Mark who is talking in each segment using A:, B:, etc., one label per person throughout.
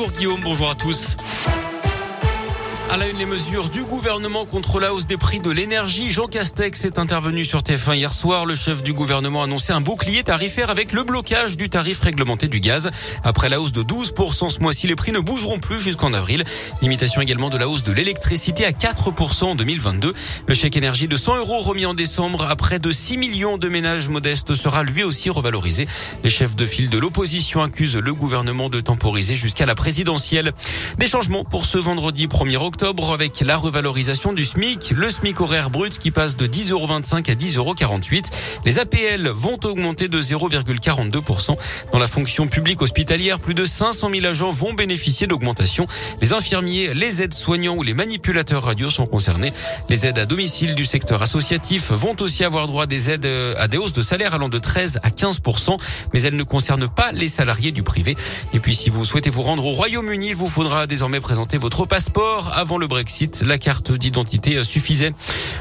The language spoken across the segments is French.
A: Bonjour Guillaume, bonjour à tous. À la une, les mesures du gouvernement contre la hausse des prix de l'énergie. Jean Castex est intervenu sur TF1 hier soir. Le chef du gouvernement a annoncé un bouclier tarifaire avec le blocage du tarif réglementé du gaz. Après la hausse de 12% ce mois-ci, les prix ne bougeront plus jusqu'en avril. Limitation également de la hausse de l'électricité à 4% en 2022. Le chèque énergie de 100 euros remis en décembre à près de 6 millions de ménages modestes sera lui aussi revalorisé. Les chefs de file de l'opposition accusent le gouvernement de temporiser jusqu'à la présidentielle. Des changements pour ce vendredi 1er octobre avec la revalorisation du SMIC, le SMIC horaire brut qui passe de 10,25 euros à 10,48 euros. Les APL vont augmenter de 0,42%. Dans la fonction publique hospitalière, plus de 500 000 agents vont bénéficier d'augmentation. Les infirmiers, les aides-soignants ou les manipulateurs radio sont concernés. Les aides à domicile du secteur associatif vont aussi avoir droit à des aides euh, à des hausses de salaire allant de 13 à 15%, mais elles ne concernent pas les salariés du privé. Et puis si vous souhaitez vous rendre au Royaume-Uni, vous faudra désormais présenter votre passeport le Brexit. La carte d'identité suffisait.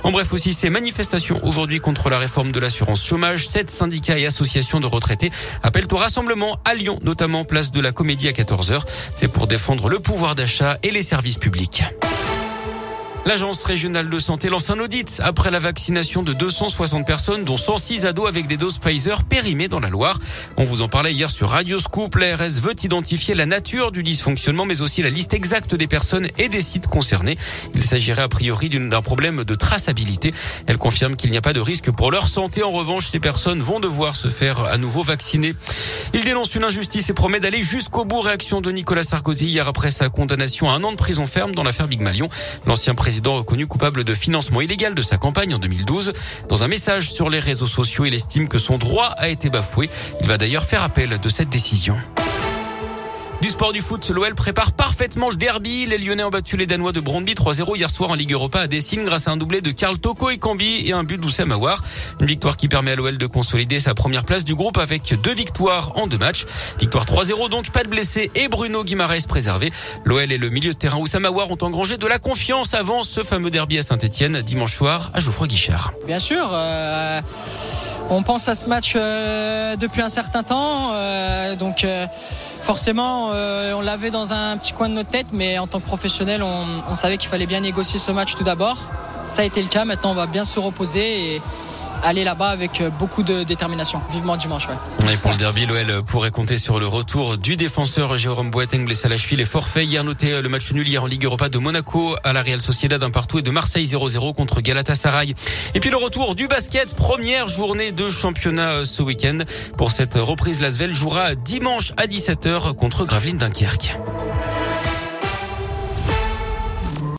A: En bref aussi, ces manifestations aujourd'hui contre la réforme de l'assurance chômage. Sept syndicats et associations de retraités appellent au rassemblement à Lyon, notamment place de la Comédie à 14h. C'est pour défendre le pouvoir d'achat et les services publics. L'agence régionale de santé lance un audit après la vaccination de 260 personnes, dont 106 ados avec des doses Pfizer périmées dans la Loire. On vous en parlait hier sur Radio Scoop. L'ARS veut identifier la nature du dysfonctionnement, mais aussi la liste exacte des personnes et des sites concernés. Il s'agirait a priori d'un problème de traçabilité. Elle confirme qu'il n'y a pas de risque pour leur santé. En revanche, ces personnes vont devoir se faire à nouveau vacciner. Il dénonce une injustice et promet d'aller jusqu'au bout. Réaction de Nicolas Sarkozy hier après sa condamnation à un an de prison ferme dans l'affaire Big Malion. L'ancien reconnu coupable de financement illégal de sa campagne en 2012. Dans un message sur les réseaux sociaux, il estime que son droit a été bafoué. Il va d'ailleurs faire appel de cette décision. Du sport du foot, l'OL prépare parfaitement le derby. Les Lyonnais ont battu les Danois de Brondby 3-0 hier soir en Ligue Europa à Dessine grâce à un doublé de Karl Toko et Cambi et un but d'Oussem Aouar. Une victoire qui permet à l'OL de consolider sa première place du groupe avec deux victoires en deux matchs. Victoire 3-0 donc, pas de blessés et Bruno Guimaraes préservé. L'OL et le milieu de terrain Oussem Aouar ont engrangé de la confiance avant ce fameux derby à Saint-Etienne dimanche soir à Geoffroy Guichard.
B: Bien sûr. Euh, on pense à ce match euh, depuis un certain temps. Euh, donc forcément, euh, on l'avait dans un petit coin de notre tête, mais en tant que professionnel, on, savait qu'il fallait bien négocier ce match tout d'abord. Ça a été le cas. Maintenant, on va bien se reposer aller là-bas avec euh, beaucoup de détermination. Vivement dimanche.
A: Ouais. Et pour le derby, l'OL pourrait compter sur le retour du défenseur Jérôme Boateng blessé à la cheville et forfait. Hier noté euh, le match nul hier en Ligue Europa de Monaco à la Real Sociedad d'un partout et de Marseille 0-0 contre Galatasaray. Et puis le retour du basket, première journée de championnat euh, ce week-end. Pour cette reprise, Lasvel jouera dimanche à 17h contre Gravelines Dunkerque.